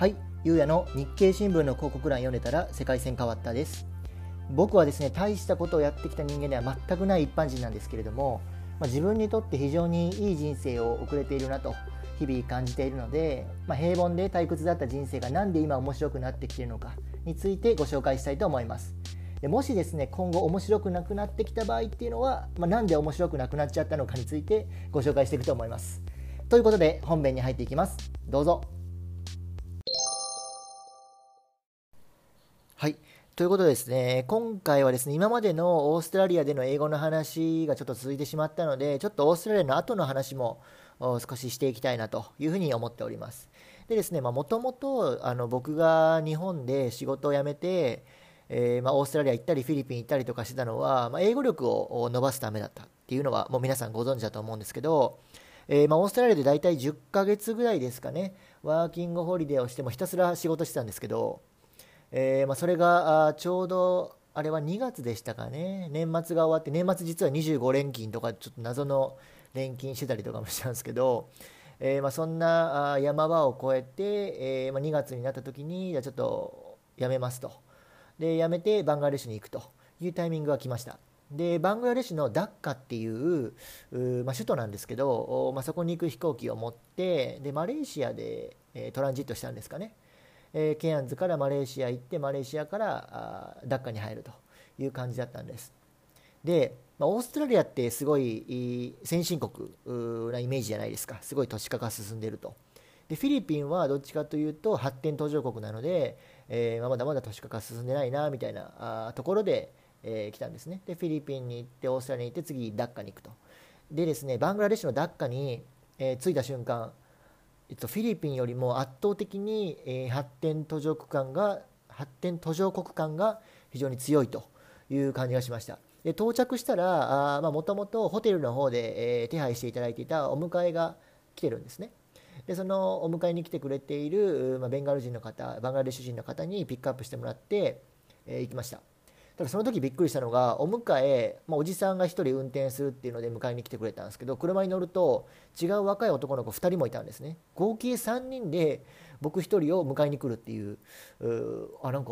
はい、ゆうやの日経新聞の広告欄読んでたら世界線変わったです。僕はですね、大したことをやってきた人間では全くない一般人なんですけれども、まあ、自分にとって非常にいい人生を送れているなと日々感じているので、まあ、平凡で退屈だった人生が何で今面白くなってきているのかについてご紹介したいと思います。でもしですね今後面白くなくなってきた場合っていうのは、まあ、なんで面白くなくなっちゃったのかについてご紹介していくと思います。ということで本編に入っていきます。どうぞ。はい。ということですね、今回はですね、今までのオーストラリアでの英語の話がちょっと続いてしまったので、ちょっとオーストラリアの後の話も少ししていきたいなというふうに思っております。でですね、もともと僕が日本で仕事を辞めて、えーまあ、オーストラリア行ったりフィリピン行ったりとかしてたのは、まあ、英語力を伸ばすためだったっていうのはもう皆さんご存知だと思うんですけど、えーまあ、オーストラリアで大体10ヶ月ぐらいですかねワーキングホリデーをしてもひたすら仕事してたんですけど、えーまあ、それがあちょうどあれは2月でしたかね。年末が終わって年末実は25連勤とかちょっと謎の連勤してたりとかもしたんですけど、えーまあ、そんなあ山場を越えて、えーまあ、2月になった時にじゃちょっとやめますと。で辞めてバングラデシュに行くと。いうタイミングが来ました。でバングラデシュのダッカっていうまあ、首都なんですけど、まあ、そこに行く飛行機を持ってでマレーシアで、えー、トランジットしたんですかね、えー、ケアンズからマレーシア行ってマレーシアからあダッカに入るという感じだったんです。で、まあ、オーストラリアってすごい先進国なイメージじゃないですか。すごい都市化が進んでいると。でフィリピンはどっちかというと発展途上国なので、えーま、だまだ都市化が進んでないなみたいなところで、えー、来たんですね。でフィリピンに行ってオーストラリアに行って次ダッカに行くと。でですねバングラデシュのダッカに、えー、着いた瞬間、えっと、フィリピンよりも圧倒的に、え、発展途上国感が発展途上国感が非常に強いという感じがしました。で到着したらもともとホテルの方で、え、手配していただいていたお迎えが来てるんですね。でそのお迎えに来てくれている、まあ、ベンガル人の方バングラデシュ人の方にピックアップしてもらって、えー、行きました。ただその時びっくりしたのがお迎え、まあ、おじさんが1人運転するっていうので迎えに来てくれたんですけど車に乗ると違う若い男の子2人もいたんですね。合計3人で僕1人を迎えに来るっていうあなんか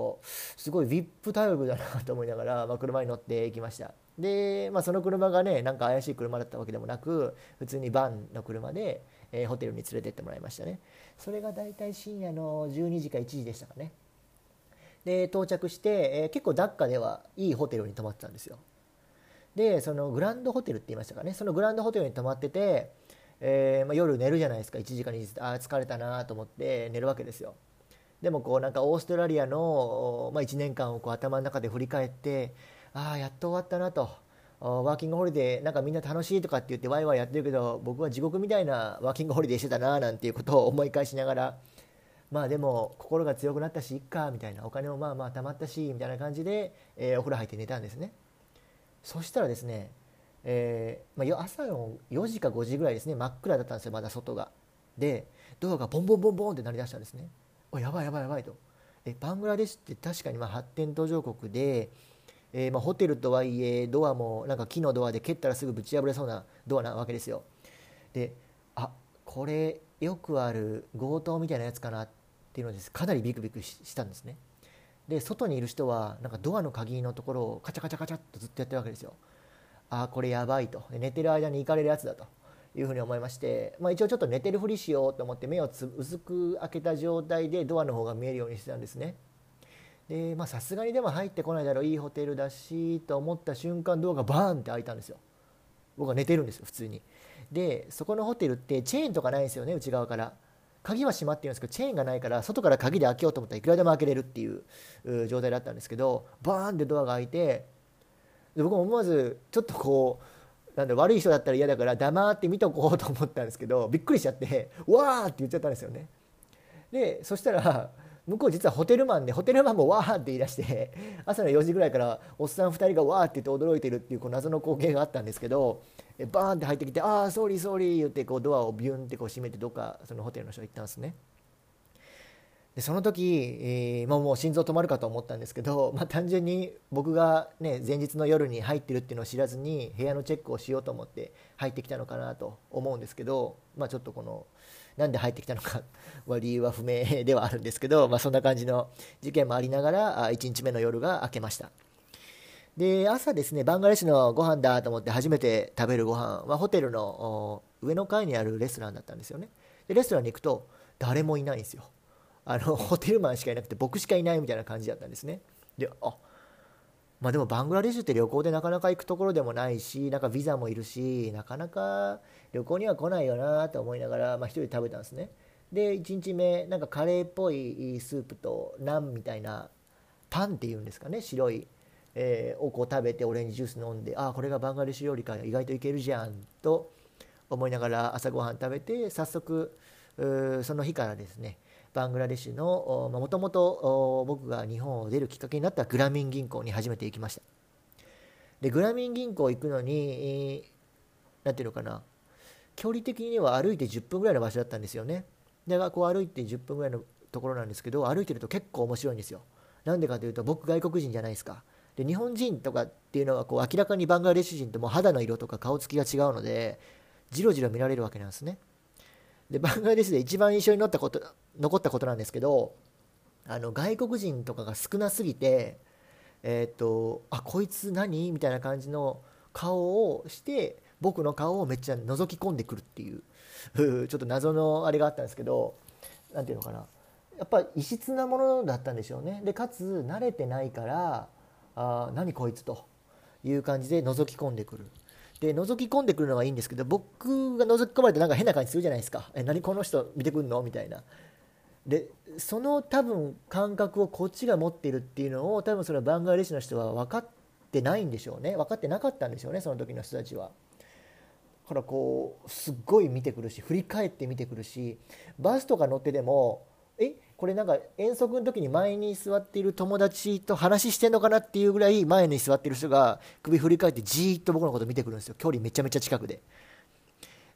すごい VIP タイプだなと思いながら、まあ、車に乗って行きました。で、まあ、その車がねなんか怪しい車だったわけでもなく普通にバンの車でえー、ホテルに連れてってもらいましたね。それが大体深夜の12時か1時でしたかね。で到着して、えー、結構ダッカではいいホテルに泊まってたんですよ。でそのグランドホテルって言いましたかね。そのグランドホテルに泊まってて、えー、まあ、夜寝るじゃないですか。1時か2時あ疲れたなと思って寝るわけですよ。でもこうなんかオーストラリアの、まあ、1年間をこう頭の中で振り返ってああやっと終わったなと。ワーキングホリデーなんかみんな楽しいとかって言ってワイワイやってるけど僕は地獄みたいなワーキングホリデーしてたななんていうことを思い返しながらまあでも心が強くなったしいっかみたいなお金もまあまあ貯まったしみたいな感じで、えー、お風呂入って寝たんですね。そしたらですね、えーまあ、朝の4時か5時ぐらいですね真っ暗だったんですよまだ外が。でドアがボンボンボンボンって鳴り出したんですね。おやばいやばいやばいと。えバングラデシュって確かにまあ発展途上国でえー、まあ、ホテルとはいえドアもなんか木のドアで蹴ったらすぐぶち破れそうなドアなわけですよ。であこれよくある強盗みたいなやつかなってっていうのですかなりビクビクしたんですね。で外にいる人はなんかドアの鍵のところをカチャカチャカチャっとずっとやってるわけですよ。あこれやばいと。寝てる間に行かれるやつだというふうに思いまして、まあ、一応ちょっと寝てるふりしようと思って目をつ薄く開けた状態でドアの方が見えるようにしてたんですね。でまあさすがにでも入ってこないだろういいホテルだしと思った瞬間ドアがバーンって開いたんですよ。僕は寝てるんですよ普通に。でそこのホテルってチェーンとかないんですよね内側から。鍵は閉まってるんですけどチェーンがないから外から鍵で開けようと思ったらいくらでも開けれるっていう状態だったんですけどバーンってドアが開いてで僕も思わずちょっとこうなんだ悪い人だったら嫌だから黙って見とこうと思ったんですけどびっくりしちゃって「わー!」って言っちゃったんですよねでそしたら向こう実はホテルマンでホテルマンもわーって言い出して 朝の4時ぐらいからおっさん2人がわーって言って驚いてるっていうこう謎の光景があったんですけどバーンって入ってきて「ああ sorry sorry」言ってこうドアをビュンってこう閉めてどっかそのホテルの人行ったんですね。でその時、えー、もう心臓止まるかと思ったんですけど、まあ、単純に僕が、ね、前日の夜に入ってるっていうのを知らずに部屋のチェックをしようと思って入ってきたのかなと思うんですけど、まあ、ちょっとこのなんで入ってきたのか は理由は不明ではあるんですけど、まあ、そんな感じの事件もありながら1日目の夜が明けました。で朝ですねバンガレシュのご飯だと思って初めて食べるご飯はホテルの上の階にあるレストランだったんですよね。でレストランに行くと誰もいないんですよ。あのホテルマンしかいなくて僕しかいないみたいな感じだったんですね。であまあ、でもバングラデシュって旅行でなかなか行くところでもないしなんかビザもいるしなかなか旅行には来ないよなと思いながら、まあ、1人で食べたんですね。で1日目なんかカレーっぽいスープとナンみたいなパンっていうんですかね白い、えー、をこ食べてオレンジジュース飲んでああこれがバングラデシュ料理か意外といけるじゃんと思いながら朝ごはん食べて早速その日からですねバングラデシュのもともと僕が日本を出るきっかけになったグラミン銀行に初めて行きました。でグラミン銀行行くのに何ていうのかな。距離的には歩いて10分ぐらいの場所だったんですよね。でこう歩いて10分ぐらいのところなんですけど歩いてると結構面白いんですよ。なんでかというと僕外国人じゃないですか。で日本人とかっていうのはこう明らかにバングラデシュ人とも肌の色とか顔つきが違うのでじろじろ見られるわけなんですね。でバングラデシュで一番印象に残ったこと残ったことなんですけどあの外国人とかが少なすぎてえっ、ー、とあこいつ何みたいな感じの顔をして僕の顔をめっちゃ覗き込んでくるっていう ちょっと謎のあれがあったんですけど何ていうのかな。やっぱ異質なものだったんでしょうね。でかつ慣れてないからあ何こいつという感じで覗き込んでくる。で覗き込んでくるのはいいんですけど僕が覗き込まれてなんか変な感じするじゃないですか。え何この人見てくんのみたいな。でその多分感覚をこっちが持っているっていうのを多分そのバングラデシュの人は分かってないんでしょうね。分かってなかったんでしょうねその時の人たちは。だからこうすっごい見てくるし振り返って見てくるしバスとか乗ってでもえこれなんか遠足の時に前に座っている友達と話してんのかなっていうぐらい前に座ってる人が首振り返ってじーっと僕のこと見てくるんですよ距離めちゃめちゃ近くで。っ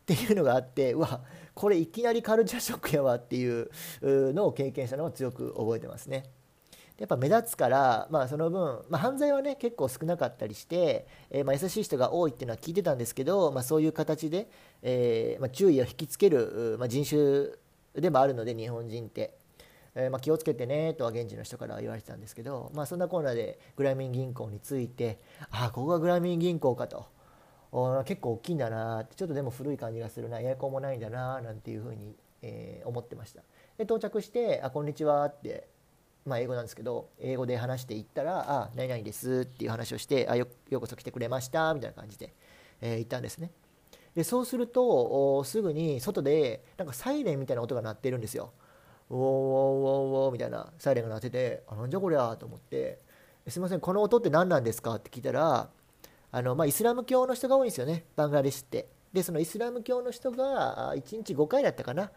ていうのがあってうわこれいきなりカルチャーショックやわっていうのを経験したのを強く覚えてますね。やっぱ目立つから、まあ、その分、まあ、犯罪はね結構少なかったりして、えー、まあ優しい人が多いっていうのは聞いてたんですけど、まあ、そういう形で、えーまあ、注意を引きつける、まあ、人種でもあるので日本人って。えー、まあ、気をつけてねとは現地の人から言われてたんですけど、まあ、そんなコーナーでグラミン銀行についてああここがグラミン銀行かと。結構大きいんだなちょっとでも古い感じがするなエアコンもないんだななんていうふうに、えー、思ってました。で到着して「あこんにちは」って、まあ、英語なんですけど英語で話していったら「あ何々です」っていう話をして「あようこそ来てくれました」みたいな感じで、えー、言ったんですね。でそうするとすぐに外でなんかサイレンみたいな音が鳴ってるんですよ。ウォーウォーウォーウォーみたいなサイレンが鳴っててあなんじゃこりゃと思ってすいませんこの音って何なんですかって聞いたらあの、まあ、イスラム教の人が多いんですよねバングラデシュって。でそのイスラム教の人が1日5回だったかな。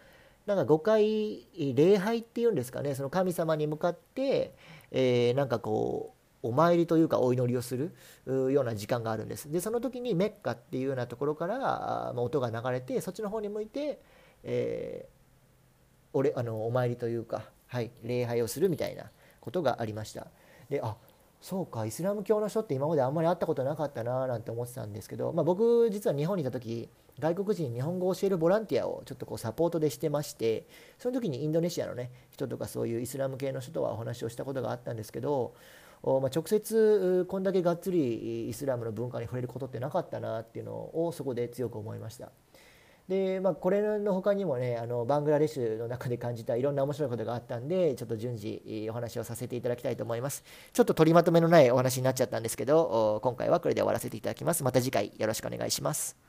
なんか5回礼拝っていうんですかねその神様に向かって、えー、なんかこうお参りというかお祈りをするような時間があるんです。でその時にメッカっていうようなところからま音が流れてそっちの方に向いて、えおれあのお参りというか、はい、礼拝をするみたいなことがありましたであそうかイスラム教の人って今まであんまり会ったことなかったななんて思ってたんですけど、まあ、僕実は日本にいた時外国人に日本語を教えるボランティアをちょっとこうサポートでしてましてその時にインドネシアのね人とかそういうイスラム系の人とはお話をしたことがあったんですけどまあ、直接こんだけがっつりイスラムの文化に触れることってなかったなっていうのをそこで強く思いました。で、まあ、これの他にもねあのバングラデシュの中で感じたいろんな面白いことがあったんでちょっと順次お話をさせていただきたいと思います。ちょっと取りまとめのないお話になっちゃったんですけど今回はこれで終わらせていただきます。また次回よろしくお願いします。